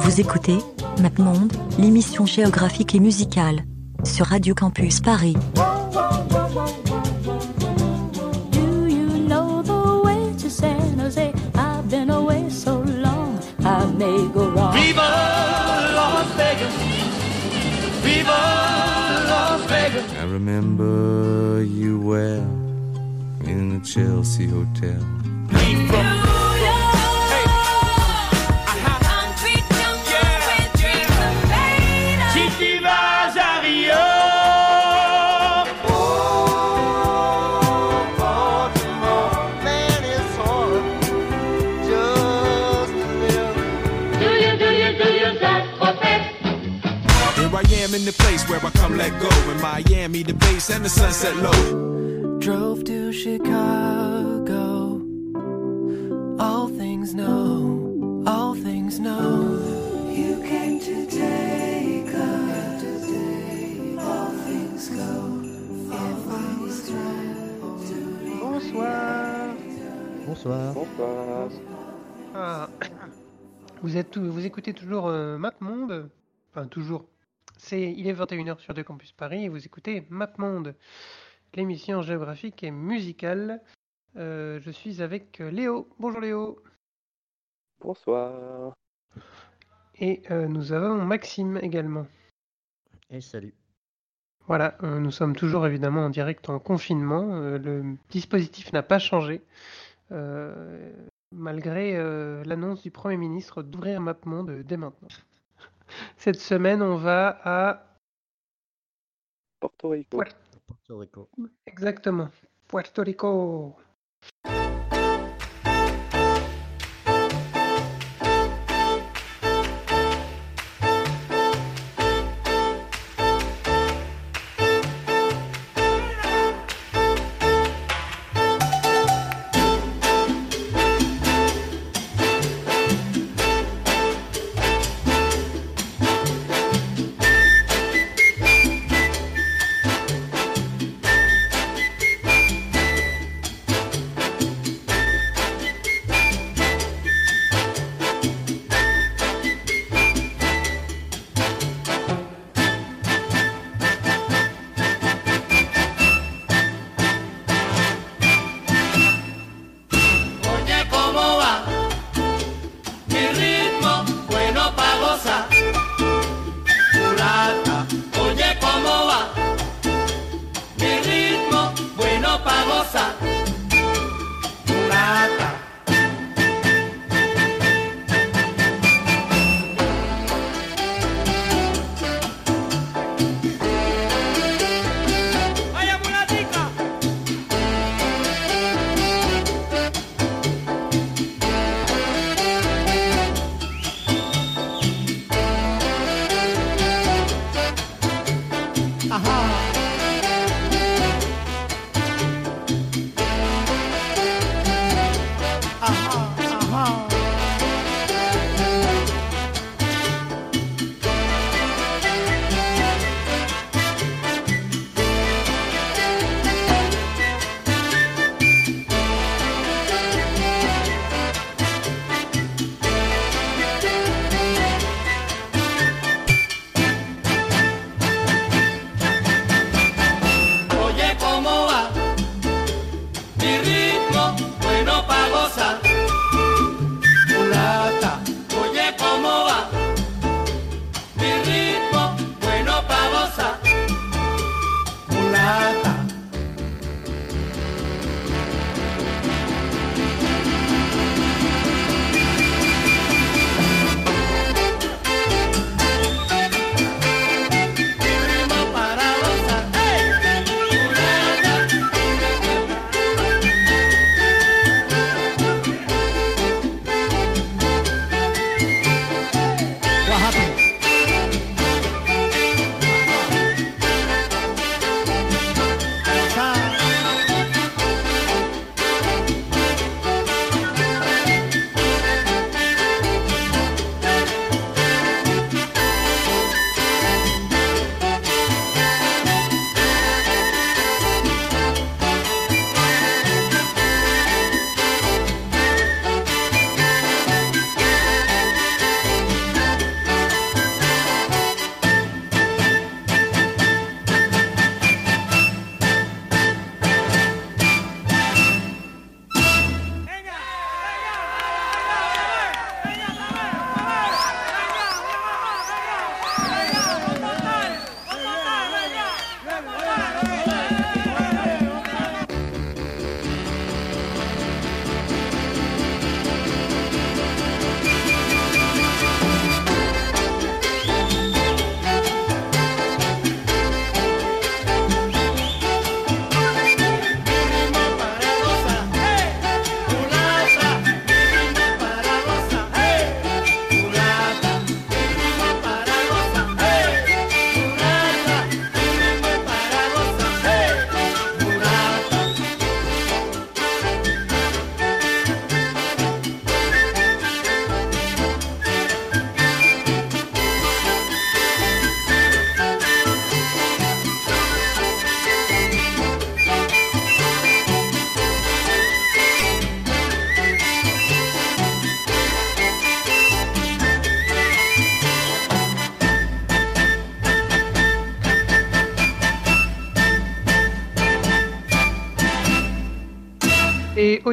Vous écoutez MapMonde, l'émission géographique et musicale sur Radio Campus Paris. Do you know the way to San Jose? I've been away so long, I may go wrong. Viva Las Vegas! Viva Las Vegas! I remember you well in the Chelsea Hotel. Where I come let go. In Miami, the bass and the sunset low. Drove to Chicago. All things know, all things know. You came to take us. All things go. If I was Bonsoir. Bonsoir. Ah. Vous, êtes tout- vous écoutez toujours euh, MapMonde Enfin, toujours. C'est, il est 21h sur deux Campus Paris et vous écoutez MapMonde, l'émission géographique et musicale. Euh, je suis avec euh, Léo. Bonjour Léo. Bonsoir. Et euh, nous avons Maxime également. Et salut. Voilà, euh, nous sommes toujours évidemment en direct en confinement. euh, le dispositif n'a pas changé. euh, malgré euh, l'annonce du Premier ministre d'ouvrir MapMonde dès maintenant. Cette semaine, on va à Porto Rico. Ouais. Porto Rico. exactement Puerto Rico.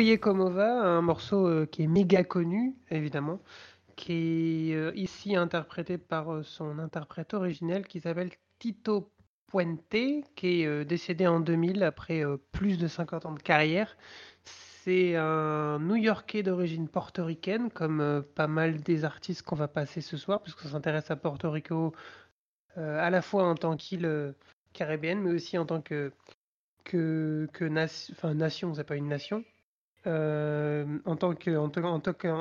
Un morceau euh, qui est méga connu, évidemment, qui est euh, ici interprété par euh, son interprète originel qui s'appelle Tito Puente, qui est décédé en 2000 après plus de 50 ans de carrière. C'est un New-Yorkais d'origine portoricaine, comme pas mal des artistes qu'on va passer ce soir, puisqu'on s'intéresse à Porto Rico à la fois en tant qu'île caribéenne, mais aussi en tant que, que, que nation, enfin nation, pas une nation, en tant que, en, en en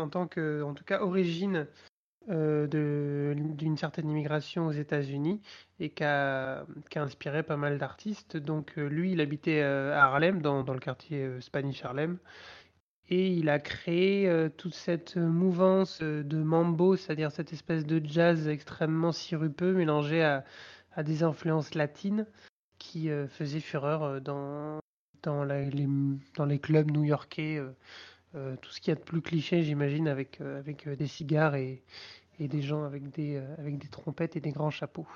tant que, en tout cas, origine euh, d'une certaine immigration aux États-Unis et qui a, inspiré pas mal d'artistes. Donc euh, lui, il habitait euh, à Harlem, dans, dans le quartier euh, Spanish Harlem, et il a créé euh, toute cette mouvance euh, de mambo, c'est-à-dire cette espèce de jazz extrêmement sirupeux mélangé à, à des influences latines qui euh, faisait fureur euh, dans, dans, la- les, dans les clubs new-yorkais. euh, euh, tout ce qu'il y a de plus cliché, j'imagine, avec, euh, avec des cigares et, et des gens avec des, avec des trompettes et des grands chapeaux.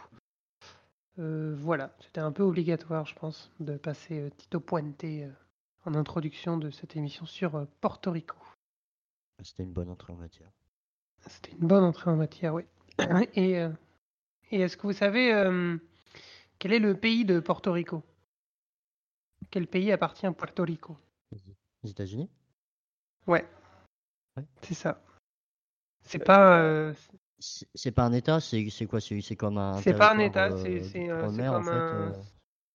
Euh, voilà, c'était un peu obligatoire, je pense, de passer Tito Puente en introduction de cette émission sur Porto Rico. C'était une bonne entrée en matière. C'était une bonne entrée en matière, oui. Et, et est-ce que vous savez euh, quel est le pays de Porto Rico? Quel pays appartient à Puerto Rico Les États-Unis? Ouais, Ouais. c'est ça. C'est pas, euh, C'est pas un État, c'est quoi? C'est comme un. c'est pas un État, euh, c'est en comme un, euh,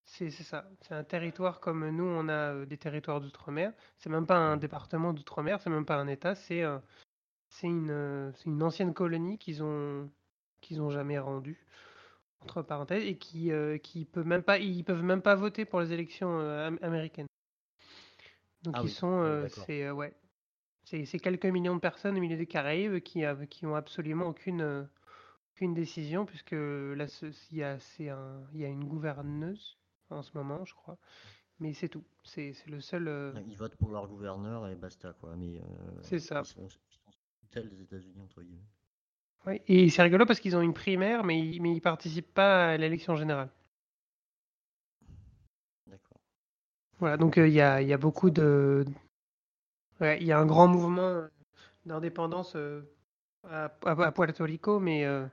c'est ça. C'est un territoire comme nous, on a euh, des territoires d'outre-mer. C'est même pas un département d'outre-mer, c'est même pas un État, c'est un- c'est une, euh, une ancienne colonie qu'ils ont qu'ils ont jamais rendue entre parenthèses et qui euh, qui peut même pas ils peuvent même pas voter pour les élections euh, am- américaines. Donc Ah ils oui, sont ouais, euh, c'est ouais c'est c'est quelques millions de personnes au milieu des Caraïbes qui av- qui ont absolument aucune aucune décision puisque là il y a c'est un il y a une gouverneuse en ce moment je crois mais c'est tout c'est c'est le seul euh, Ils votent pour leur gouverneur et basta, quoi. Mais euh, c'est ça ils sont, ils sont les États-Unis, entre guillemets. Ouais, et c'est rigolo parce qu'ils ont une primaire mais ils, mais ils participent pas à l'élection générale D'accord. Voilà, donc euh, il y a, il y a beaucoup de... ouais, il y a un grand mouvement d'indépendance euh, à, Puerto Rico, mais euh,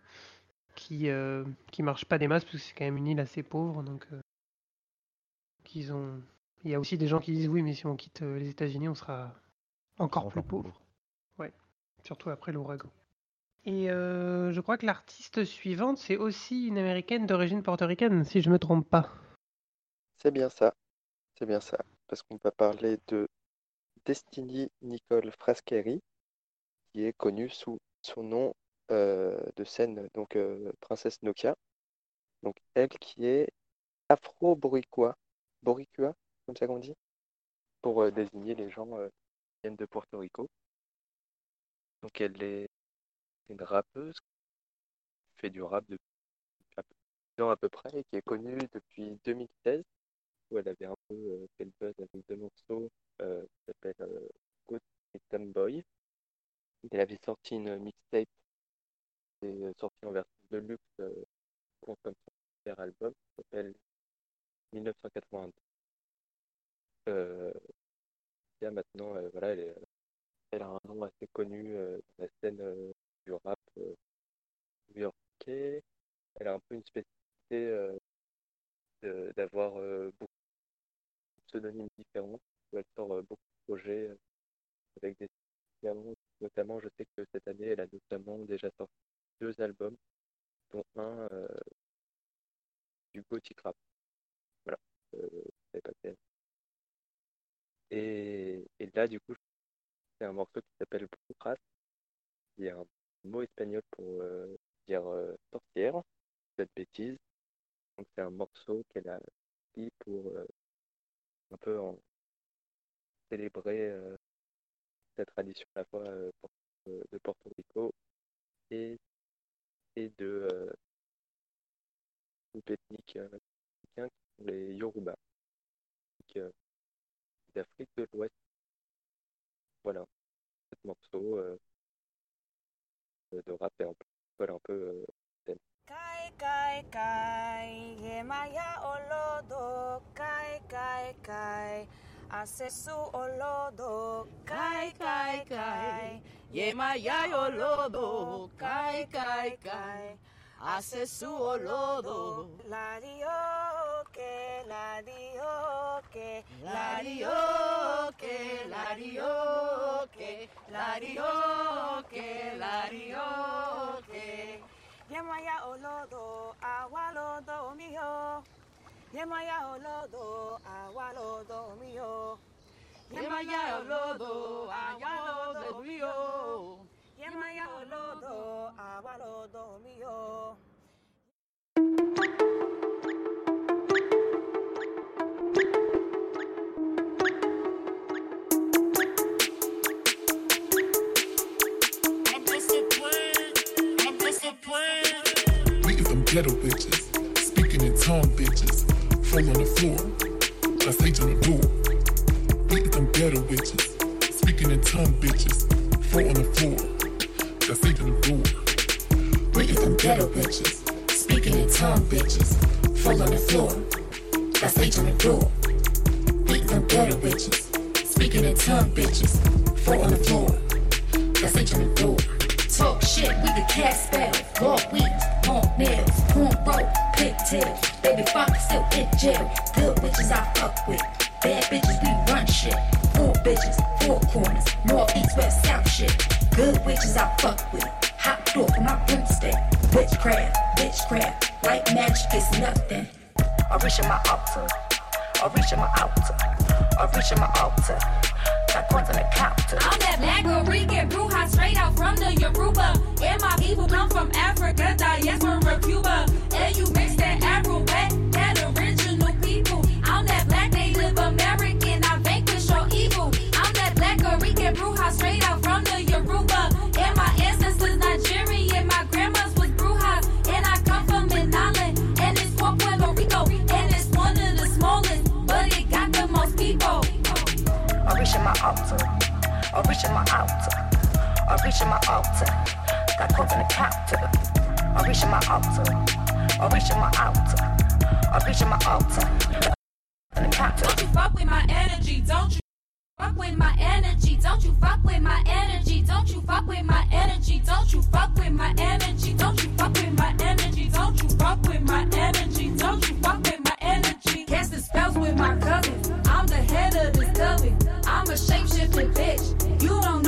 qui qui marche pas des masses parce que c'est quand même une île assez pauvre. Donc, qu'ils ont... Il y a aussi des gens qui disent oui, mais si on quitte les États-Unis, on sera encore plus pauvre. Ouais, surtout après l'ouragan. Et euh, je crois que l'artiste suivante, c'est aussi une américaine d'origine portoricaine, si je me trompe pas. C'est bien ça, c'est bien ça. Parce qu'on va parler de Destiny Nicole Frascheri, qui est connue sous son nom euh, de scène, donc euh, Princesse Nokia. Donc elle qui est afro-boricua, boricua, comme ça qu'on dit, pour désigner les gens qui viennent de Porto Rico. Donc elle est une rappeuse, qui fait du rap depuis ans à peu près, et qui est connue depuis 2016 où elle avait un peu euh, fait le buzz avec deux morceaux euh, qui s'appellent euh, Good et Tomboy. Elle avait sorti une mixtape qui est euh, sortie en version de luxe comme son premier album qui s'appelle 1982. Euh, là, maintenant, voilà, elle, a un nom assez connu dans la scène du rap euh, new-yorkais. Elle a un peu une spécificité euh, d'avoir euh, beaucoup de pseudonymes différents. Elle sort beaucoup de projets avec des. Notamment, je sais que cette année, elle a notamment déjà sorti deux albums, dont un du gothic rap. Voilà, pas. Et, et là, du coup, c'est un morceau qui s'appelle Brujas, qui un mot espagnol pour euh, dire euh, sorcière, cette bêtise. Donc, c'est un morceau qu'elle a écrit pour euh, un peu célébrer cette tradition à la fois de Porto Rico et, et de euh, africains qui sont les Yoruba, d'Afrique de l'Ouest. Voilà, ce morceau de rap est un peu, un peu euh. Kai kai kai, ye maya olodo, kai kai kai. hace su olodo, kai kai kai, yema ya olodo, kai kai kai, hace su olodo. La que, la que, la que, la que, la que, la que. Yemaya olodo, agualodo mío. Yemaya olodo, agualodo mío. Yemaya olodo, agualodo mío. Yema ya olodo, agua lodo mío. We is them ghetto bitches, speaking in tongue bitches, fall on the floor, got sage on the door. Is them ghetto bitches, speaking in tongue bitches, fall on the floor, the door. We is them ghetto bitches, speaking in tongue bitches, fall on the floor, got sage on the door. We is them ghetto bitches, speaking in tongue bitches, fall on the floor, got sage on the door. Talk shit, we the cast spell. Long weeds, long nails, cornrow, pigtails. Baby father still in jail. Good bitches I fuck with. Bad bitches we run shit. Four bitches, four corners. North, east, west, south shit. Good witches I fuck with. Hot door for my broomstick. Witchcraft, witchcraft. White magic is nothing. I reach in my altar. I reach in my altar. I reach in my altar. I'm that black Rican bruja straight out from the Yoruba. And my people come from Africa, diaspora, Cuba. And you mix that Afro I reach in my altar. I reach in my altar. I reach in my altar. Got coins on the counter. I reach in my altar. I reach in my altar. I reach in my altar. Don't you fuck with my energy, don't you? Fuck with my energy, don't you fuck with my energy, don't you fuck with my energy, don't you fuck with my energy, don't you fuck with my energy, don't you fuck with my energy, don't you fuck with my energy. Casting spells with my cousins, I'm the head of this coven. I'm a shapeshifting bitch. You don't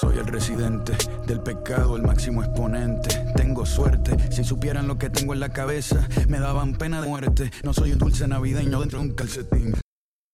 Soy el residente del pecado, el máximo exponente. Tengo suerte, si supieran lo que tengo en la cabeza, me daban pena de muerte. No soy un dulce navideño dentro de un calcetín.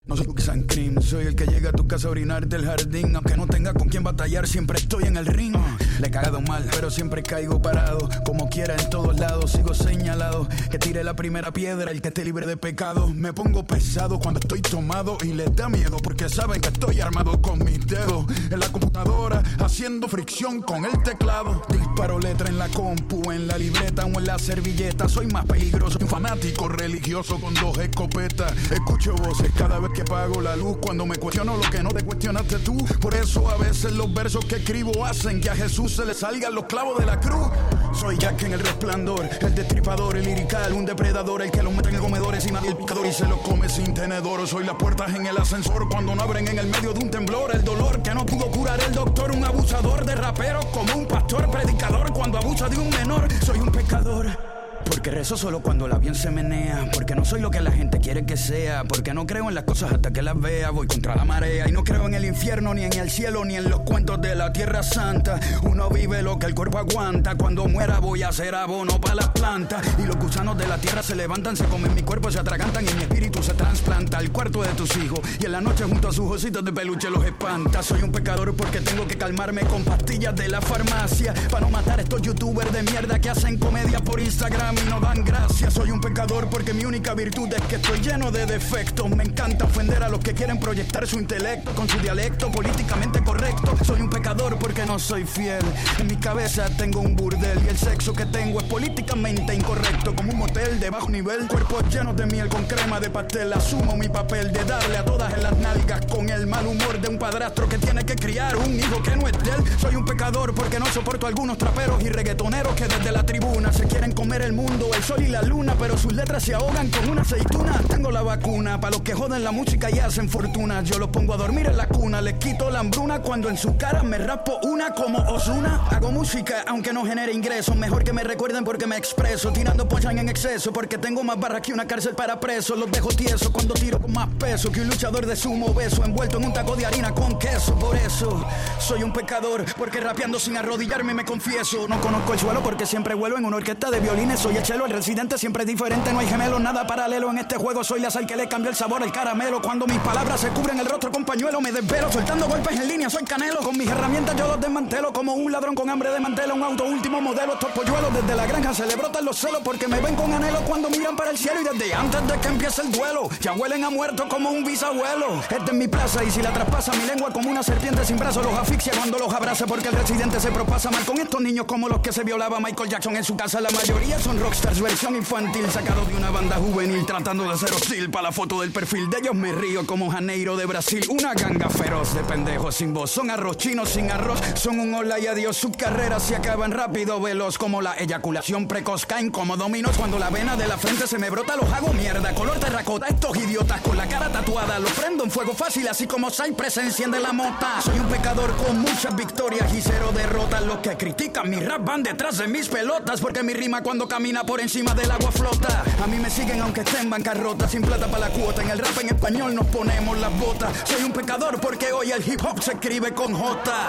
No soy and Cream, soy el que llega a tu casa a orinarte el jardín. Aunque no tenga con quién batallar, siempre estoy en el ring. Le he cagado mal, pero siempre caigo parado. Como quiera en todos lados, sigo señalado. Que tire la primera piedra, el que esté libre de pecado. Me pongo pesado cuando estoy tomado y les da miedo porque saben que estoy armado con mis dedos. En la computadora, haciendo fricción con el teclado. Disparo letra en la compu, en la libreta o en la servilleta. Soy más peligroso que un fanático religioso con dos escopetas. Escucho voces cada vez que apago la luz. Cuando me cuestiono lo que no te cuestionaste tú. Por eso a veces los versos que escribo hacen que a Jesús se le salgan los clavos de la cruz. Soy Jack en el resplandor, el destripador, el lirical, un depredador, el que lo mete en el comedor encima del picador y se lo come sin tenedor. Soy las puertas en el ascensor cuando no abren en el medio de un temblor. El dolor que no pudo curar el doctor, un abusador de rapero como un pastor predicador cuando abusa de un menor. Soy un pecador. Porque rezo solo cuando el avión se menea. Porque no soy lo que la gente quiere que sea. Porque no creo en las cosas hasta que las vea. Voy contra la marea. Y no creo en el infierno, ni en el cielo, ni en los cuentos de la tierra santa. Uno vive lo que el cuerpo aguanta. Cuando muera voy a hacer abono para las plantas. Y los gusanos de la tierra se levantan, se comen mi cuerpo, se atragantan y mi espíritu se trasplanta al cuarto de tus hijos. Y en la noche junto a sus ositos de peluche los espanta. Soy un pecador porque tengo que calmarme con pastillas de la farmacia. Para no matar a estos youtubers de mierda que hacen comedia por Instagram no dan gracias. Soy un pecador porque mi única virtud es que estoy lleno de defectos. Me encanta ofender a los que quieren proyectar su intelecto con su dialecto políticamente correcto. Soy un pecador porque no soy fiel. En mi cabeza tengo un burdel y el sexo que tengo es políticamente incorrecto. Como un motel de bajo nivel, cuerpos llenos de miel con crema de pastel. Asumo mi papel de darle a todas en las nalgas con el mal humor de un padrastro que tiene que criar un hijo que no es de él. Soy un pecador porque no soporto a algunos traperos y reggaetoneros que desde la tribuna se quieren comer el mundo, el sol y la luna, pero sus letras se ahogan con una aceituna. Tengo la vacuna para los que joden la música y hacen fortuna. Yo los pongo a dormir en la cuna, les quito la hambruna cuando en su cara me raspo una como Osuna. Hago música aunque no genere ingresos, mejor que me recuerden porque me expreso, tirando pochan en exceso porque tengo más barras que una cárcel para presos. Los dejo tiesos cuando tiro con más peso que un luchador de sumo beso envuelto en un taco de harina con queso. Por eso soy un pecador porque rapeando sin arrodillarme me confieso. No conozco el suelo porque siempre vuelo en una orquesta de violines. El chelo, el residente siempre es diferente, no hay gemelo, nada paralelo en este juego. Soy la sal que le cambia el sabor al caramelo. Cuando mis palabras se cubren el rostro con pañuelo, me desvelo soltando golpes en línea. Soy canelo, con mis herramientas yo los desmantelo como un ladrón con hambre de mantela. Un auto último modelo, estos polluelos desde la granja se le brotan los celos porque me ven con anhelo cuando miran para el cielo y desde antes de que empiece el duelo ya huelen a muerto como un bisabuelo. Esta es mi plaza y si la traspasa mi lengua como una serpiente sin brazos los asfixia cuando los abraza porque el residente se propasa mal con estos niños como los que se violaba Michael Jackson en su casa. La mayoría son rockstars versión infantil sacados de una banda juvenil tratando de ser hostil para la foto del perfil de ellos me río como Janeiro de Brasil. Una ganga feroz de pendejos sin voz. Son arroz chinos sin arroz. Son un hola y adiós. Sus carreras se acaban rápido, veloz como la eyaculación precoz. Caen como dominos cuando la vena de la frente se me brota. Los hago mierda. Color terracota. Estos idiotas con la cara tatuada. Los prendo en fuego fácil así como Cypress enciende la mota. Soy un pecador con muchas victorias y cero derrotas. Los que critican mi rap van detrás de mis pelotas. Porque mi rima cuando por encima del agua flota. A mí me siguen aunque esté en bancarrota. Sin plata para la cuota. En el rap en español nos ponemos las botas. Soy un pecador porque hoy el hip hop se escribe con J.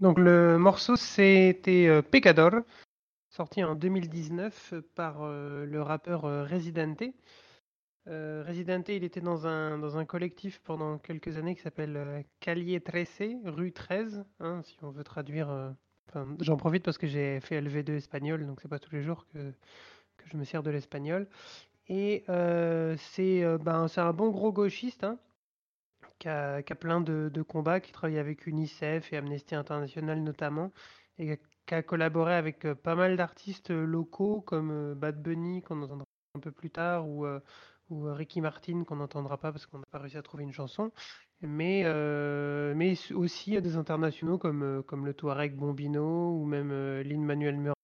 Donc le morceau c'était euh, Pecador, sorti en 2019 par euh, le rappeur euh, Residente. Residente, il était dans un, collectif pendant quelques années qui s'appelle Calle 13, rue 13, hein, si on veut traduire. J'en profite parce que j'ai fait LV2 espagnol, donc c'est pas tous les jours que, je me sers de l'espagnol. Et c'est ben, c'est un bon gros gauchiste, hein, qui a, plein de, combats, qui travaille avec UNICEF et Amnesty International notamment, et qui a collaboré avec euh, pas mal d'artistes euh, locaux comme euh, Bad Bunny qu'on entendra un peu plus tard, ou, Ricky Martin qu'on n'entendra pas parce qu'on n'a pas réussi à trouver une chanson, mais, euh, mais aussi des internationaux comme, comme le Touareg Bombino ou même Lin-Manuel Miranda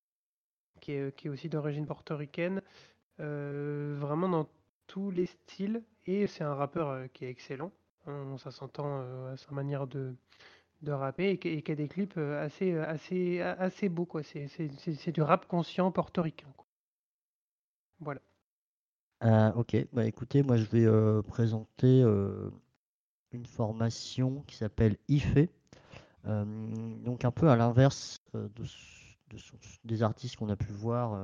qui est, qui est aussi d'origine portoricaine, vraiment dans tous les styles, et c'est un rappeur qui est excellent. On- ça s'entend euh, à sa manière de, rapper et, et qui a des clips euh, assez, euh, assez, assez beaux. quoi. C'est c'est- du rap conscient portoricain. quoi. Voilà. Euh, ok, bah écoutez, moi je vais présenter une formation qui s'appelle IFE. Donc un peu à l'inverse des artistes qu'on a pu voir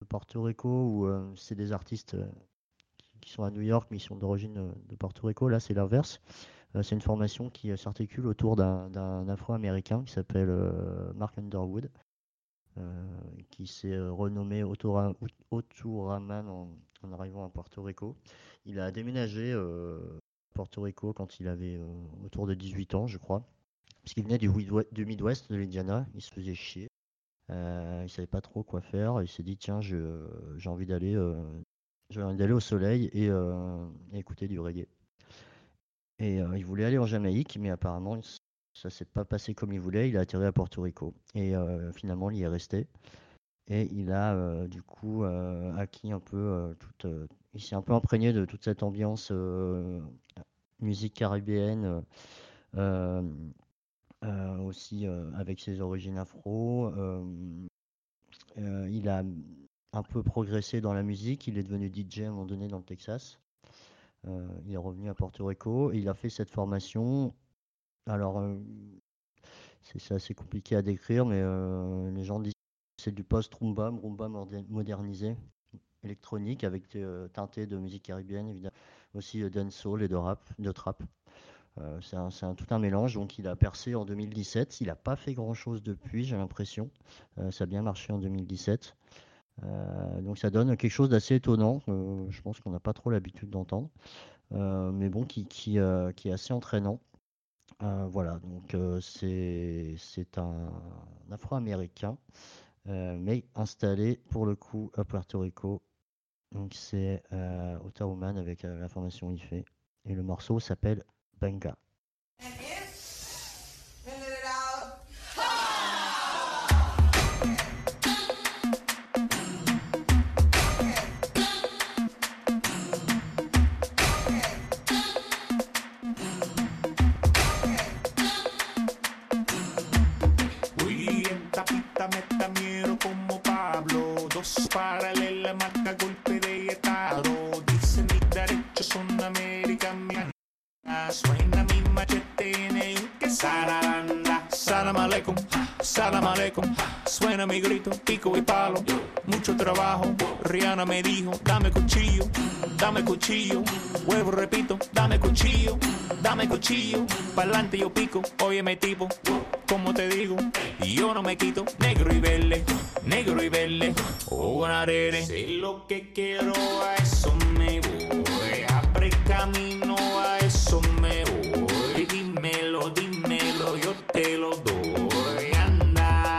de Porto Rico, où c'est des artistes qui, sont à New York mais ils sont d'origine euh, de Porto Rico. Là c'est l'inverse. Euh, c'est une formation qui euh, s'articule autour d'un Afro-Américain qui s'appelle Mark Underwood qui s'est renommé Otora- Oturaman en, arrivant à Porto Rico. Il a déménagé à Porto Rico quand il avait autour de 18 ans, je crois, parce qu'il venait du, Midwe- du Midwest de l'Indiana, il se faisait chier. Euh, il savait pas trop quoi faire, il s'est dit tiens, j'ai envie d'aller j'ai envie d'aller au soleil et, euh, et écouter du reggae. Et euh, il voulait aller en Jamaïque, mais apparemment ça s'est pas passé comme il voulait. Il a atterri à Porto Rico et euh, finalement il y est resté. Et il a du coup acquis un peu toute, il s'est un peu imprégné de toute cette ambiance musique caribéenne, aussi avec ses origines afro. il a un peu progressé dans la musique. Il est devenu DJ à un moment donné dans le Texas. Euh, il est revenu à Porto Rico et il a fait cette formation. Alors, euh, c'est assez compliqué à décrire, mais euh, les gens disent que c'est du post-rumba, rumba modernisé, électronique, avec teinté de musique caribéenne, évidemment, aussi euh, dancehall et de rap, de trap. C'est un, un- tout un mélange. Donc, il a percé en 2017. Il n'a pas fait grand-chose depuis, j'ai l'impression. Ça a bien marché en 2017. Euh, donc, ça donne quelque chose d'assez étonnant. euh, je pense qu'on n'a pas trop l'habitude d'entendre. Euh, mais bon, qui, qui, qui est assez entraînant. Voilà, donc c'est un Afro-Américain, mais installé pour le coup à Puerto Rico. Donc c'est euh, Otahuman avec euh, la formation IFE. Et le morceau s'appelle Benga. Cuchillo. Vuelvo, repito, dame cuchillo, dame cuchillo. Pa'lante yo pico, óyeme tipo, como te digo, yo no me quito. Negro y verde, negro y verde. Oh, arere. Sé lo que quiero, a eso me voy. Abre camino, a eso me voy. Dímelo, dímelo, yo te lo doy. Anda.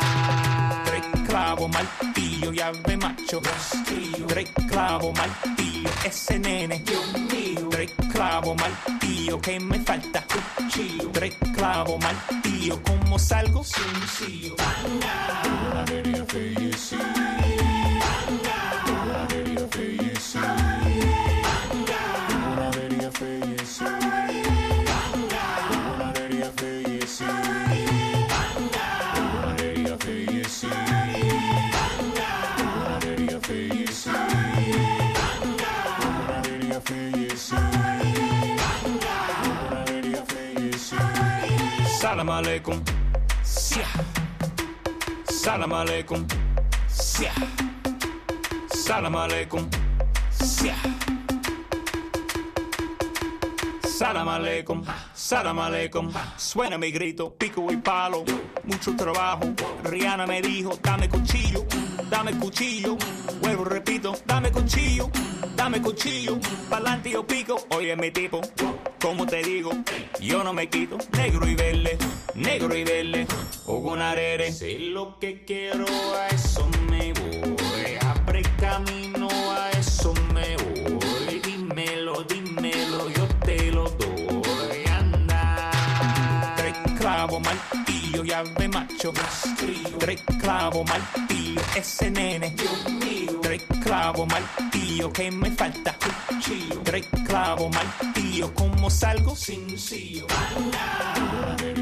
Tres clavos, martillo, llave macho. Tres clavos, martillo, ese nene. Tres clavos, martillo, que me falta. Cuchillo. Tres clavos, martillo, ¿cómo salgo? Sencillo. Una alegría Salam aleikum. Sia. Salam aleikum. Sia. Salam aleikum. Sia. Salam aleikum, salam aleikum. Suena mi grito, pico y palo. Mucho trabajo. Rihanna me dijo, dame cuchillo, dame cuchillo. Vuelvo, repito, dame cuchillo, dame cuchillo. Pa'lante yo pico, oye mi tipo. Como te digo, yo no me quito. Negro y verde, negro y verde. Ogunarere. Sé lo que quiero, a eso me voy. Abre camino, a eso me voy. Dímelo, dímelo, yo te lo doy. Anda. Tres clavos, martillo, llave macho. Tres clavos, martillo, ese nene. Dios mío. Tres clavos, martillo, que me falta cuchillo. Tres clavos, martillo, ¿cómo salgo? Ea,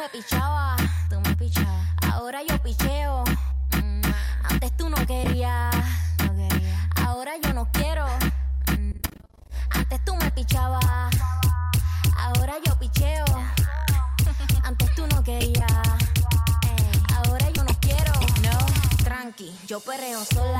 me pichabas, tú me pichabas. Ahora yo picheo. Mm, Antes tú no querías, no quería. Ahora yo no quiero. Mm, Antes tú me pichabas. Ahora yo picheo. Antes tú no querías. Ey, Ahora yo no quiero. No, tranqui, yo perreo sola.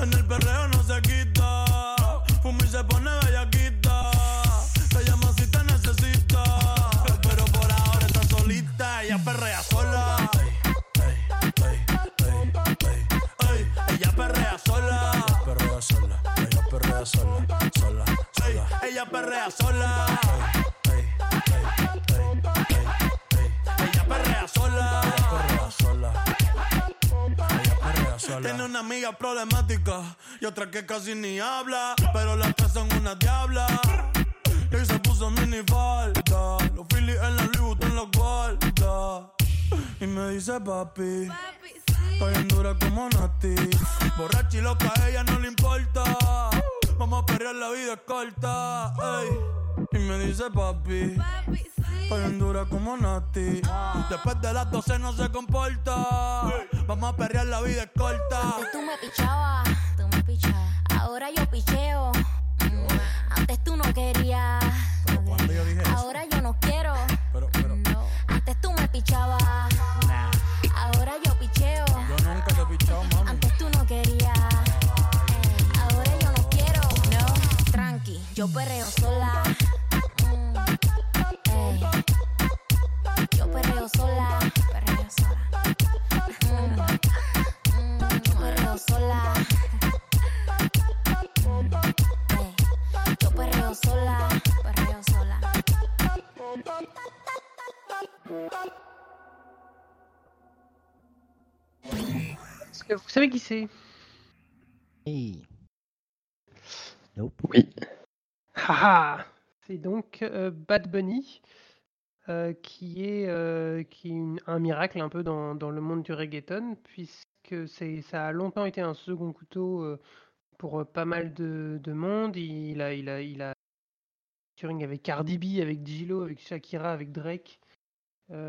En el perreo no se quita. Fuma y se pone bellaquita. Te llama si te necesita. Pero por ahora está solita. Ella perrea sola. Ella perrea sola. Perrea sola. Ella perrea. Sola. Sola. Ella perrea sola. Tiene una amiga problemática y otra que casi ni habla. Pero las tres son una diabla. Y se puso mini falta. Los Phillies en la Louis Vuitton los guarda. Y me dice papi. Estoy en dura como Nati. Borracha y loca, a ella no le importa. Vamos a perrear, la vida es corta. ey. Y me dice papi. En dura como Nati. Después de las 12 no se comporta. Vamos a perrear, la vida es corta. Antes tú me pichabas, tú me pichabas. Ahora yo picheo. Mm, Antes tú no querías. no querías. Ahora yo no quiero. No. Antes tú me pichabas. Ahora yo picheo. Yo nunca te he pichado, mami. Antes tú no querías. Ahora yo no quiero. No, tranqui, yo perreo sola. Perreo sola. Perreo sola. Mm, mm, Yo perreo sola. Ey, Yo perreo sola. Perreo sola. Est-ce que vous savez qui c'est? Hey. Nope. Oui. Haha C'est donc euh, Bad Bunny, euh, qui est, euh, un miracle un peu dans, le monde du reggaeton, puisque ça a longtemps été un second couteau euh, pour pas mal de, de monde. Il a, il a, il a featuring avec Cardi B, avec Gilo, avec Shakira, avec Drake.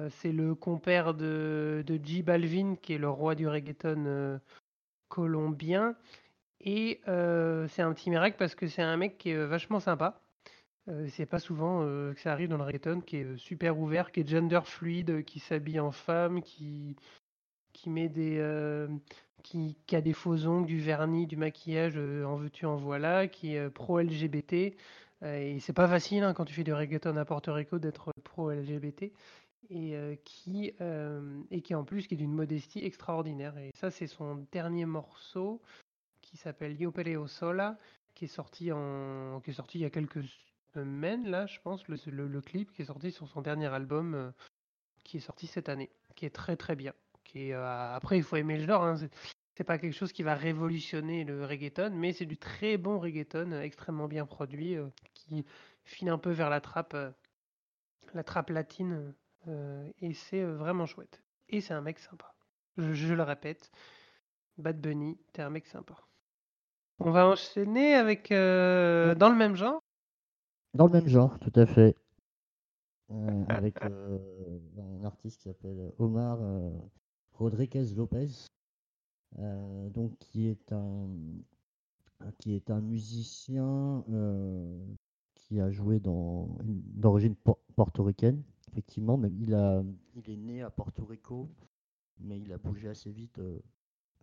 C'est le compère de, de J Balvin, qui est le roi du reggaeton colombien. Et c'est un petit miracle parce que c'est un mec qui est vachement sympa. Euh, c'est pas souvent euh, que ça arrive dans le reggaeton, qui est euh, super ouvert, qui est gender fluide, qui s'habille en femme, qui, qui met des, qui, a des faux ongles, du vernis, du maquillage, en veux-tu, en voilà, qui est pro-LGBT. Euh, et c'est pas facile hein, quand tu fais du reggaeton à Porto Rico d'être pro-LGBT. Et, euh, qui, et qui en plus qui est d'une modestie extraordinaire. Et ça, c'est son dernier morceau qui s'appelle Yo Peleo Sola, qui est sorti en, qui est sorti il y a quelques semaines là, je pense, le, le, clip qui est sorti sur son dernier album, euh, qui est sorti cette année, qui est très très bien. Qui euh, après, il faut aimer le genre. Hein, c'est- pas quelque chose qui va révolutionner le reggaeton, mais c'est du très bon reggaeton, euh, extrêmement bien produit, qui file un peu vers la trappe, la latine, et c'est vraiment chouette. Et c'est un mec sympa. Je, le répète, Bad Bunny, t'es un mec sympa. On va enchaîner avec dans le même genre. Dans le même genre, tout à fait. Euh, avec euh, un artiste qui s'appelle Omar euh, Rodriguez Lopez, euh, donc qui est un qui est un musicien qui a joué dans d'origine por- portoricaine, effectivement, mais il a il est né à Porto Rico, mais il a bougé assez vite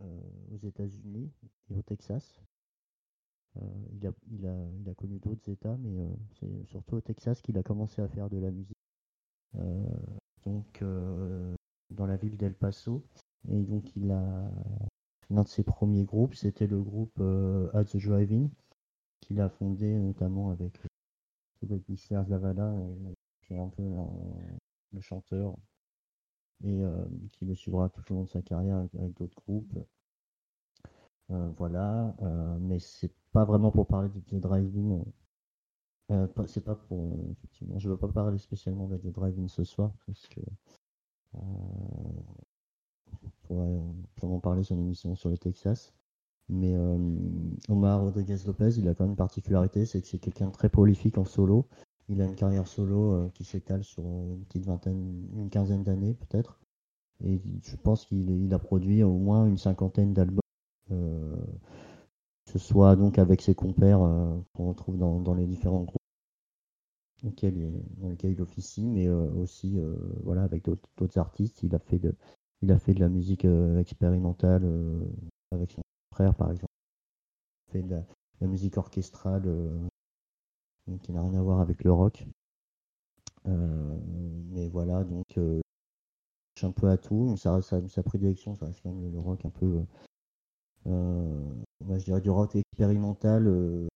aux États-Unis et au Texas. Euh, il a, connu d'autres États, mais euh, c'est surtout au Texas qu'il a commencé à faire de la musique. Euh, donc, dans la ville d'El Paso. Et donc, il a. L'un de ses premiers groupes, c'était le groupe At the Drive-In, qu'il a fondé notamment avec Zavala, qui est un peu le chanteur, et qui le suivra tout au long de sa carrière avec, d'autres groupes. Voilà, mais c'est pas vraiment pour parler de The Drive-In. Euh, pas- c'est pas pour. euh, effectivement, je veux pas parler spécialement de The Drive-In ce soir, parce que. Euh, on pourrait sûrement parler sur une émission sur le Texas. Mais euh, Omar Rodriguez Lopez, il a quand même une particularité, c'est que c'est quelqu'un de très prolifique en solo. Il a une carrière solo euh, qui s'étale sur euh, une petite vingtaine, une quinzaine d'années peut-être. Et je pense qu'il il a produit au moins une cinquantaine d'albums, euh, ce soit donc avec ses compères euh, qu'on retrouve dans, dans les différents groupes auxquels il, dans lesquels il officie, mais euh, aussi euh, voilà avec d'autres artistes. Il a fait de, il a fait de la musique expérimentale avec son frère par exemple. Il a fait de la, musique orchestrale qui n'a rien à voir avec le rock. Mais voilà, donc euh, un peu à tout. mais Sa, prédilection, ça reste quand même le rock un peu, je dirais du rock expérimental, euh,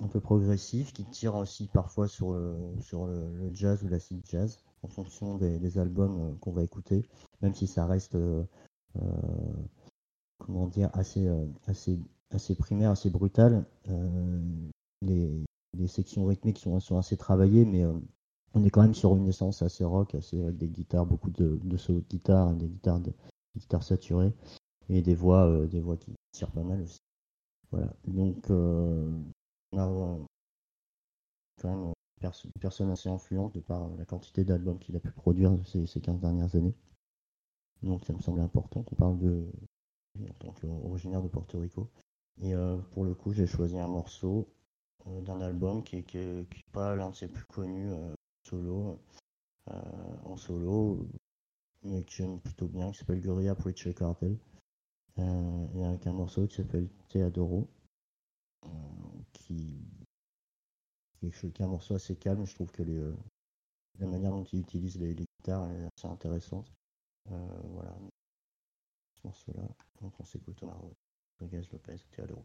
un peu progressif, qui tire aussi parfois sur, le- sur le, jazz ou l'acid jazz, en fonction des, albums euh, qu'on va écouter, même si ça reste, euh, euh, comment dire, assez, euh, assez, assez primaire, assez brutal. Euh, les, sections rythmiques sont, sont assez travaillées, mais euh, on est quand même sur une essence assez rock, assez avec des guitares, beaucoup de, de de guitare, des guitares, de- des guitares saturées et des voix, euh, des voix qui tirent pas mal aussi. Voilà. Donc, euh, on a euh, quand même euh, une personne assez influente de par euh, la quantité d'albums qu'il a pu produire ces, ces 15 dernières années. Donc, ça me semble important qu'on parle de en tant qu'originaire de Porto Rico. Et euh, pour le coup, j'ai choisi un morceau euh, d'un album qui est, qui pas l'un de ses plus connus euh, solo, euh, en solo, mais que j'aime plutôt bien, qui s'appelle Gorilla Preacher Cartel, euh, et avec un morceau qui s'appelle Teodoro, euh, qui, est, un morceau assez calme, je trouve que euh, la manière dont il utilise les, guitares est assez intéressante. Euh, voilà, ce morceau-là, donc on s'écoute Omar Rodriguez Lopez, Teodoro.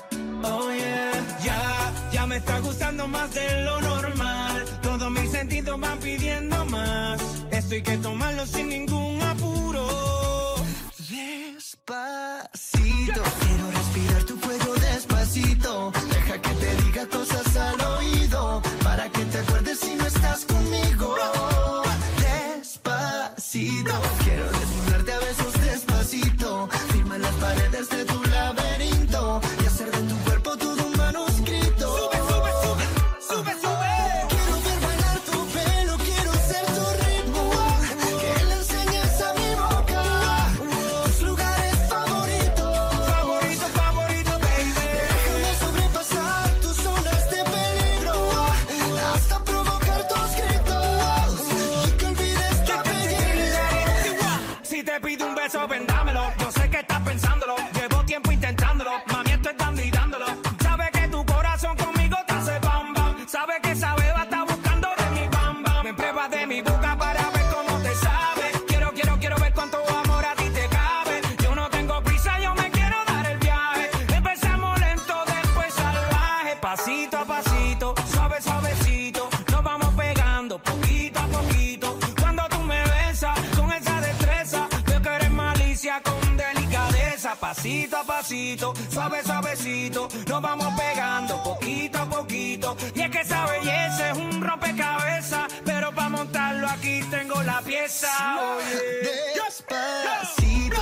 Oh yeah, ya, ya me está gustando más de lo normal. Todos mis sentidos van pidiendo más. Esto hay que tomarlo sin ningún apuro. Despacito, quiero respirar tu cuello despacito. Deja que te diga cosas al Pasito a pasito, suave, suavecito. Nos vamos pegando poquito a poquito. Cuando tú me besas con esa destreza, veo que eres malicia con delicadeza. Pasito a pasito, suave, suavecito. Nos vamos pegando poquito a poquito. Y es que esa belleza es un rompecabezas. Pero para montarlo aquí tengo la pieza. Oye. Despacito,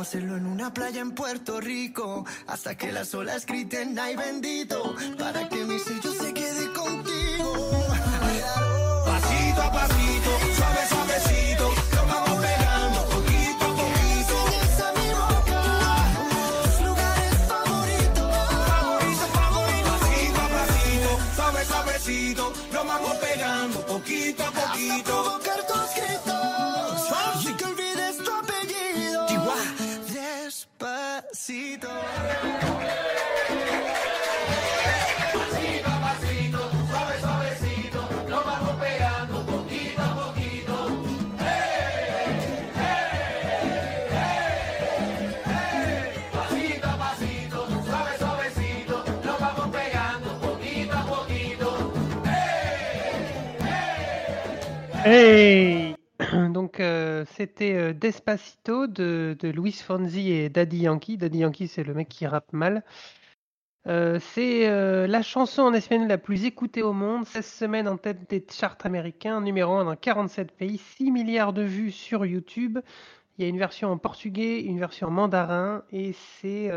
Vamos a hacerlo en una playa en Puerto Rico. Hasta que las olas griten, ay bendito. Para que mi sello se quede contigo. Pasito a pasito, suave, suavecito. Nos vamos pegando poquito a poquito. Enseñas a mi boca tus lugares favoritos. Favorito, favorito. Pasito a pasito, suave, suavecito. Nos vamos pegando poquito a poquito. Pasito pasito, suave, suavecito. Vamos pegando poquito a poquito. Hey, hey, hey, suave, suavecito. Vamos poquito a poquito. C'était euh, Despacito de, Luis Fonsi et Daddy Yankee. Daddy Yankee c'est le mec qui rappe mal. Euh, c'est euh, la chanson en espagnol la plus écoutée au monde, 16 semaines en tête des charts américains, numéro 1 dans 47 pays, 6 milliards de vues sur YouTube. Il y a une version en portugais, une version en mandarin, et c'est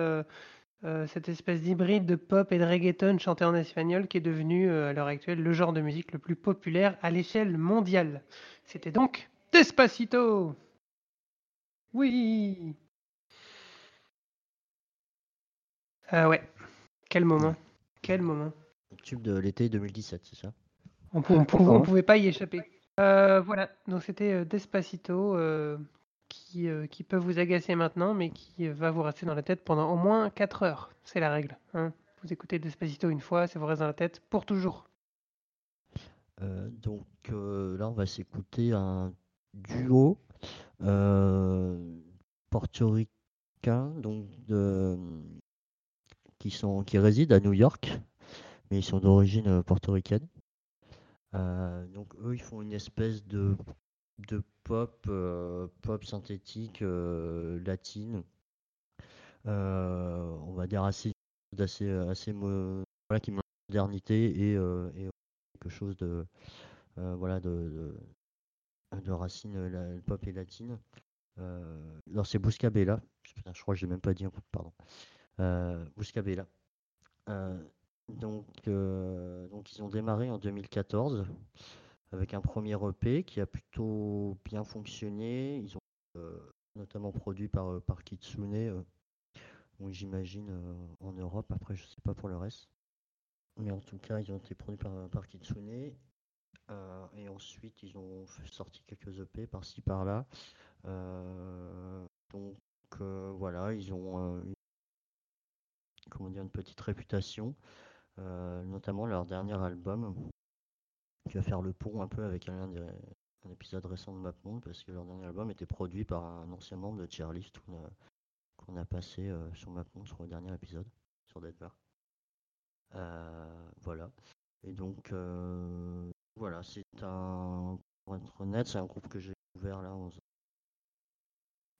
cette espèce d'hybride de pop et de reggaeton chanté en espagnol qui est devenu à l'heure actuelle le genre de musique le plus populaire à l'échelle mondiale. C'était donc Despacito Oui Ah ouais, quel moment, quel moment. Tube de l'été 2017, c'est ça? On, pou- on pou- on pouvait pas y échapper. Euh, voilà, donc c'était euh, Despacito euh, qui, euh, qui peut vous agacer maintenant, mais qui va vous rester dans la tête pendant au moins 4 heures. C'est la règle. Hein. Vous écoutez Despacito une fois, c'est vous reste dans la tête pour toujours. Donc là, on va s'écouter un duo euh, portoricain, donc de, qui sont qui résident à New York, mais ils sont d'origine euh, portoricaine. Euh, donc eux, ils font une espèce de de pop pop synthétique latine, on va dire assez assez assez voilà qui modernité et, et quelque chose de voilà de, de, de racines euh, pop et latine. Euh, alors c'est Buscabella, je crois que j'ai même pas dit, pardon. Euh, Buscabella. Euh, donc, euh, donc ils ont démarré en 2014 avec un premier EP qui a plutôt bien fonctionné. Ils ont euh, notamment produit par, euh, par Kitsune, euh, j'imagine euh, en Europe. Après, je sais pas pour le reste. Mais en tout cas, ils ont été produits par, par Kitsune. Euh, et ensuite, ils ont sorti quelques EP par-ci par-là. Euh, donc euh, voilà, ils ont une, comment dire, une petite réputation, notamment leur dernier album, qui va faire le pont un peu avec un, épisode récent de MapMonde, parce que leur dernier album était produit par un ancien membre de Chairlift qu'on a, passé sur MapMonde sur le dernier épisode, sur Denver. Euh, voilà. Et donc, voilà, c'est un, pour être c'est un groupe que j'ai ouvert là en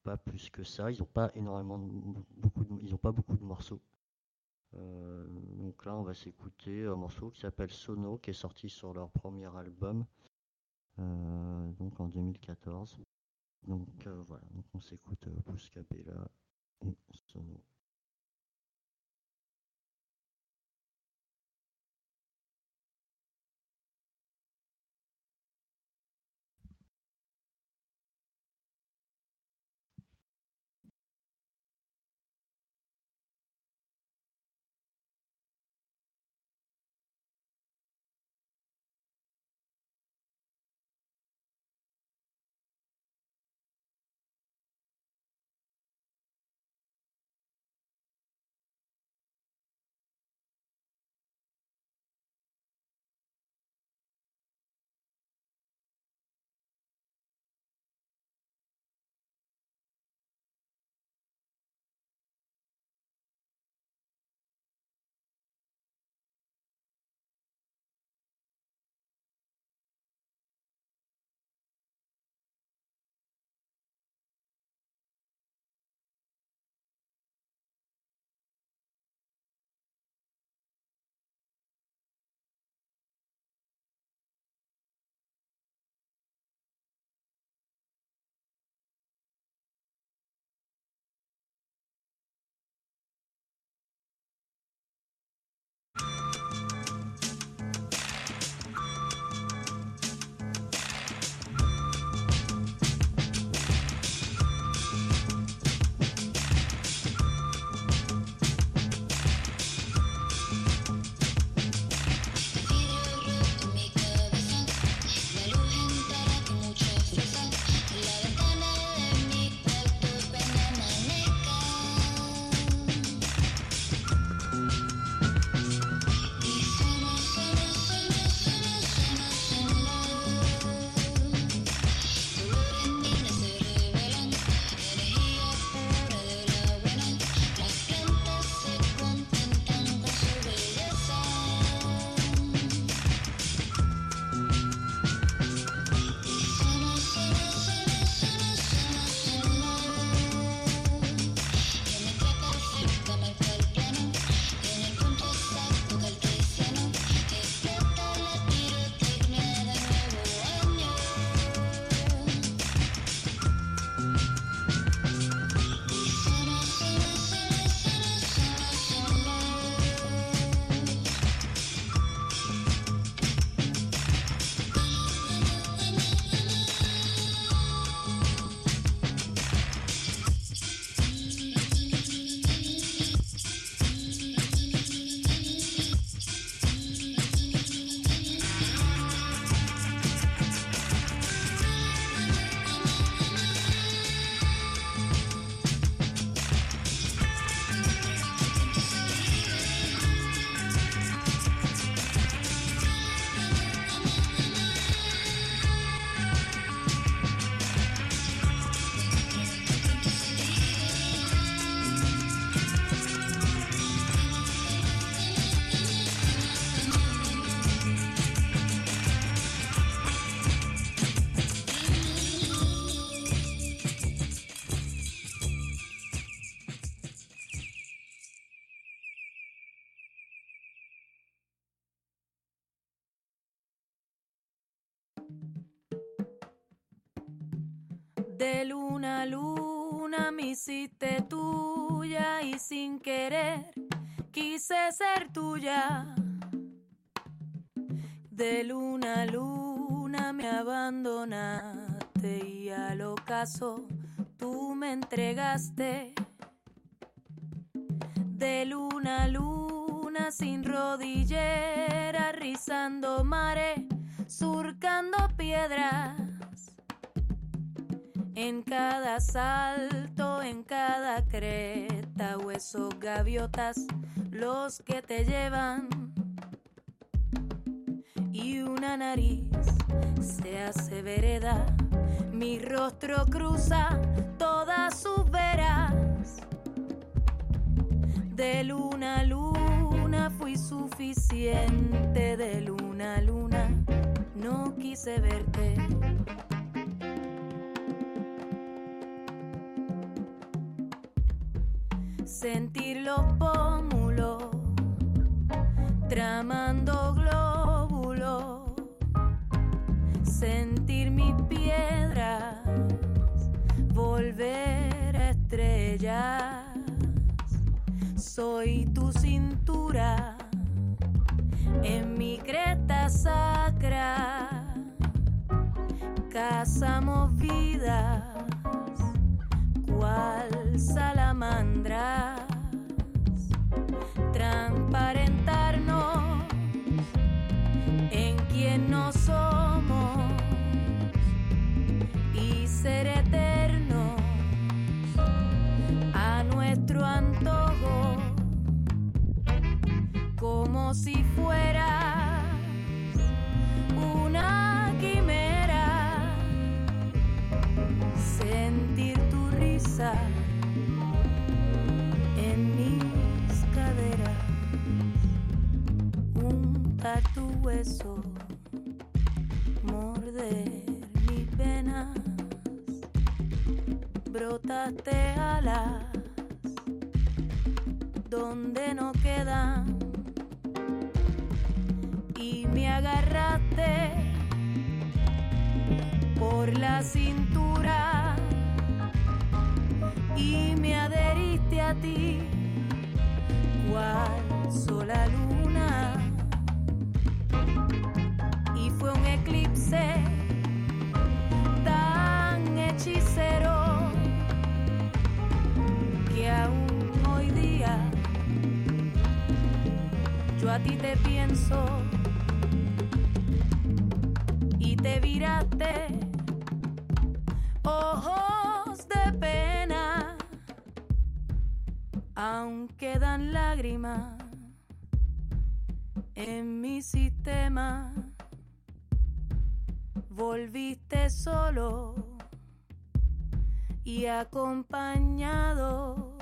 pas plus que ça. Ils n'ont pas énormément de, beaucoup pas beaucoup de morceaux. Euh, donc là, on va s'écouter un morceau qui s'appelle Sono, qui est sorti sur leur premier album, euh, donc en 2014. Donc euh, voilà, donc on s'écoute Buscapella et Sono. De luna a luna me hiciste tuya y sin querer quise ser tuya. De luna a luna me abandonaste y al ocaso tú me entregaste. De luna a luna sin rodillera, rizando mares, surcando piedras. En cada salto, en cada creta, huesos gaviotas, los que te llevan. Y una nariz se hace vereda, mi rostro cruza todas sus veras. De luna a luna fui suficiente, de luna a luna no quise verte. Sentir los pómulos tramando glóbulos, sentir mis piedras volver a estrellas. Soy tu cintura en mi cresta sacra, casa movida cual salamandras, si fuera una quimera. Sentir tu risa en mis caderas, untar tu hueso, morder mis venas, brotaste alas donde no quedan agarraste por la cintura y me adheriste a ti, cual sola luna. Y fue un eclipse tan hechicero que aún hoy día yo a ti te pienso ojos de pena, aún quedan lágrimas en mi sistema. Volviste solo y acompañado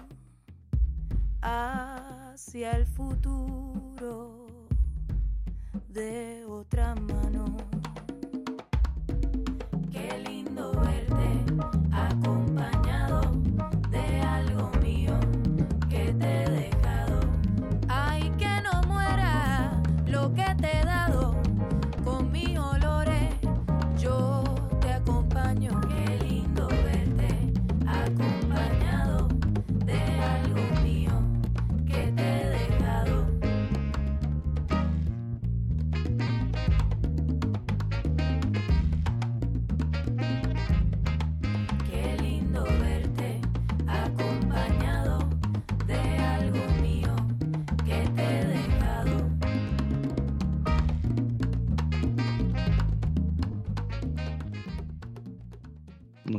hacia el futuro de otra mano.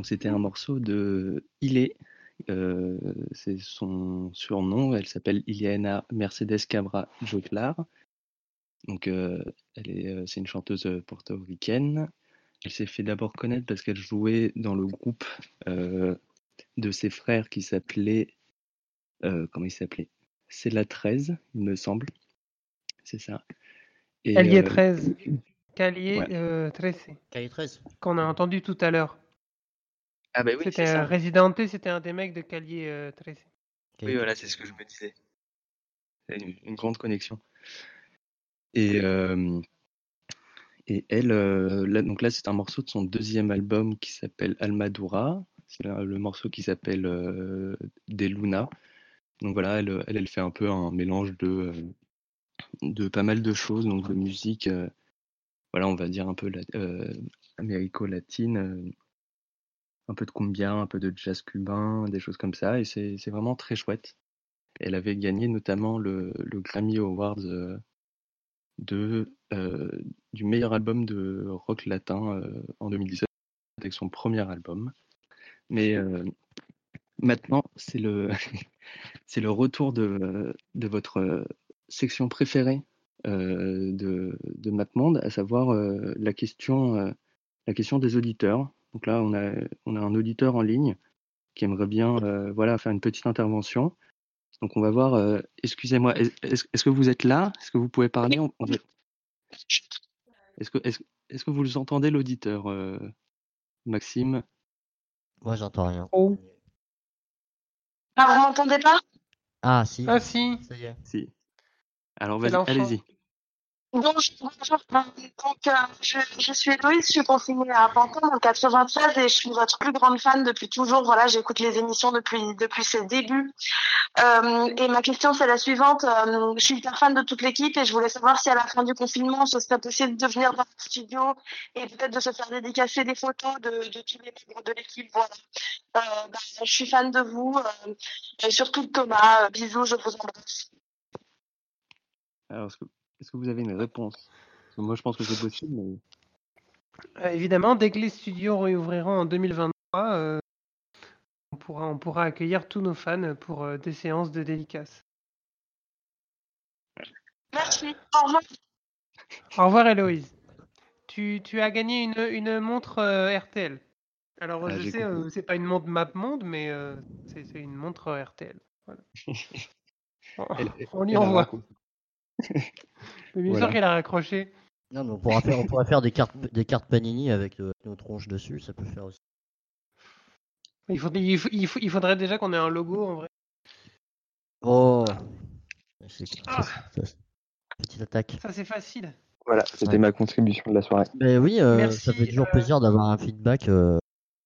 Donc c'était un morceau de Ilé, euh, c'est son surnom, elle s'appelle Ileana Mercedes Cabra Joclar. Donc euh, elle est, euh, c'est une chanteuse euh, portoricaine. Elle s'est fait d'abord connaître parce qu'elle jouait dans le groupe euh, de ses frères qui s'appelait, euh, comment il s'appelait? C'est la 13, il me semble. C'est ça. Et, Calier euh, 13. Calier Ouais. euh, 13. Calier 13. Qu'on a entendu tout à l'heure. Ah bah oui, C'était résidenté, c'était un des mecs de Calier euh, 13. Oui, voilà, c'est ce que je me disais. C'est une, une grande connexion. Et, euh, Et elle, euh, là, donc là, c'est un morceau de son deuxième album qui s'appelle Almadura. C'est le morceau qui s'appelle euh, Des Luna. Donc voilà, elle, elle, elle fait un peu un mélange de, euh, de pas mal de choses, donc de musique, euh, voilà, on va dire un peu la- euh, américo-latine, euh, un peu de cumbia, un peu de jazz cubain, des choses comme ça, et c'est vraiment très chouette. Elle avait gagné notamment le, Grammy Awards euh, euh, du meilleur album de rock latin euh, en 2017 avec son premier album. Mais maintenant, c'est le, retour de, votre section préférée de, de MapMonde, à savoir la question des auditeurs. Donc là, on a, on a un auditeur en ligne qui aimerait bien euh, voilà, faire une petite intervention. Donc on va voir, euh, excusez-moi, est- est-ce que vous êtes là? Est-ce que vous pouvez parler? On- on va- Est-ce que, est-ce, est-ce que vous entendez l'auditeur, euh, Maxime? Moi, j'entends rien. Ah, vous m'entendez pas? Ah, si. Ah, si. Ça y est. Si. Alors vas-y, allez-y. Bonjour, bonjour. Donc, euh, je, suis Héloïse, je suis consignée à Pantin le 93 et je suis votre plus grande fan depuis toujours. Voilà, j'écoute les émissions depuis, depuis ses débuts. Euh, et ma question, c'est la suivante. Euh, je suis hyper fan de toute l'équipe et je voulais savoir si à la fin du confinement, ce serait possible de venir dans le studio et peut-être de se faire dédicacer des photos de, tous les membres de l'équipe. Voilà. Bah, je suis fan de vous, et surtout de Thomas. Bisous, je vous embrasse. Alors, est-ce que, vous avez une réponse? Parce que Moi, je pense que c'est possible, mais Euh, évidemment, dès que les studios réouvriront en 2023, euh, on, pourra, on pourra accueillir tous nos fans pour euh, des séances de dédicaces. Merci. Au revoir. Au revoir Héloïse. Tu, tu as gagné une, une montre euh, RTL. Alors Ah, je j'ai sais, compris. euh, c'est pas une montre MapMonde, mais euh, c'est c'est une montre euh, RTL. Voilà. Elle- on y elle a envoie. raconté. Mais bien Voilà. sûr qu'elle a raccroché. Non, mais on pourra faire, on pourra faire des cartes, des cartes Panini avec euh, nos tronches dessus, ça peut faire aussi. Il, faut- il, faut- il faut- il faudrait déjà qu'on ait un logo en vrai. Oh C'est- Ah. Petite attaque. Ça c'est facile. Voilà, c'était Ouais. ma contribution de la soirée. Ben oui, euh, Merci, ça fait toujours euh, plaisir d'avoir un feedback euh,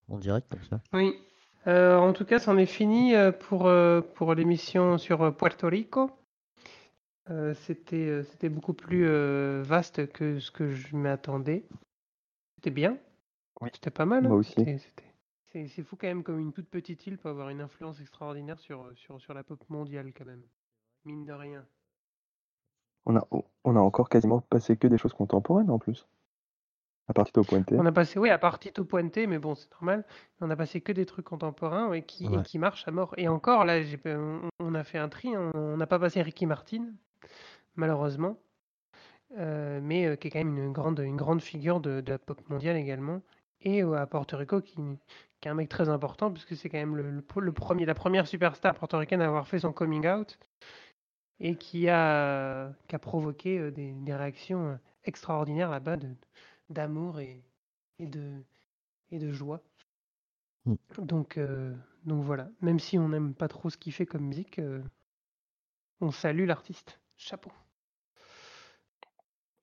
en direct comme ça. Oui. Euh, en tout cas, c'en est fini pour, pour l'émission sur Puerto Rico. Euh, c'était, euh, c'était beaucoup plus euh, vaste que ce que je m'attendais. C'était bien. Oui. C'était pas mal. hein. Moi aussi. C'était- c'était- C'est, c'est fou quand même comme une toute petite île peut avoir une influence extraordinaire sur, sur, sur la pop mondiale quand même. Mine de rien. On a, on a encore quasiment passé que des choses contemporaines en plus. À partir de Pointé. On a passé, oui, à part Tito Puente, mais bon, c'est normal. On a passé que des trucs contemporains ouais, qui, et qui marchent à mort. Et encore, là, j'ai- on, on a fait un tri. hein. On n'a pas passé Ricky Martin, malheureusement. Euh, mais euh, qui est quand même une grande, une grande figure de, de la pop mondiale également. Et euh, à Porto Rico, qui, qui est un mec très important, puisque c'est quand même le, le, le premier, la première superstar portoricaine à avoir fait son coming out. Et qui a, qui a provoqué des, des réactions extraordinaires là-bas d'amour et, et de, et de joie. Mm. Donc, euh, donc voilà, même si on n'aime pas trop ce qu'il fait comme musique, euh, on salue l'artiste. Chapeau.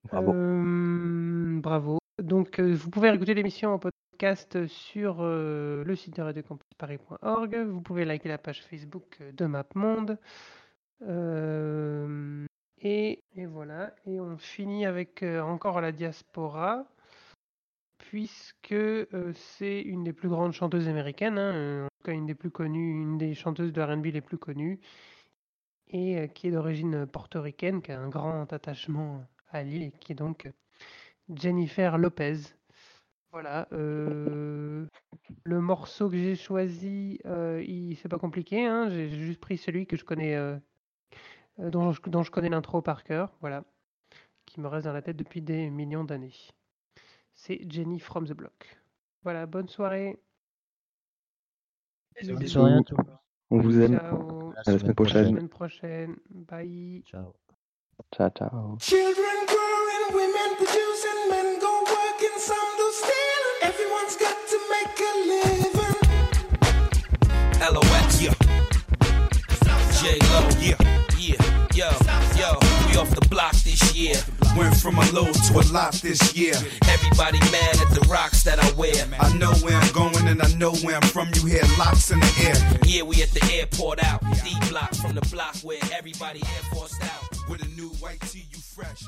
Bravo. Euh, bravo. Donc, euh, vous pouvez écouter l'émission en podcast sur euh, le site de radiocampusparis.org. Vous pouvez liker la page Facebook de MapMonde. Et, et voilà. Et on finit avec encore la diaspora, puisque c'est une des plus grandes chanteuses américaines, hein, en tout cas une des plus connues, une des chanteuses de R&B les plus connues, et euh, qui est d'origine portoricaine, qui a un grand attachement à l'île, et qui est donc Jennifer Lopez. Voilà. euh, le morceau que j'ai choisi, euh, il- c'est pas compliqué. hein, J'ai juste pris celui que je connais, euh, euh, dont, je, dont je connais l'intro par cœur. Voilà. Qui me reste dans la tête depuis des millions d'années. C'est Jenny from the Block. Voilà. Bonne soirée. Bisous, Bonne bisous. soirée à tous. On vous aime. Ciao. À la semaine À la prochaine. semaine prochaine. Bye. Ciao. Ciao, ciao. Children growing, women producing, men go working, some do stealing. Everyone's got to make a living. LOX, yeah. J Lo, yeah, yeah, yo, yo, off the block this year. Went from a low to a lot this year. Everybody mad at the rocks that I wear. I know where I'm going and I know where I'm from. You hear locks in the air. Yeah, we at the airport out. D block from the block where everybody air forced out. With a new white tee, you fresh.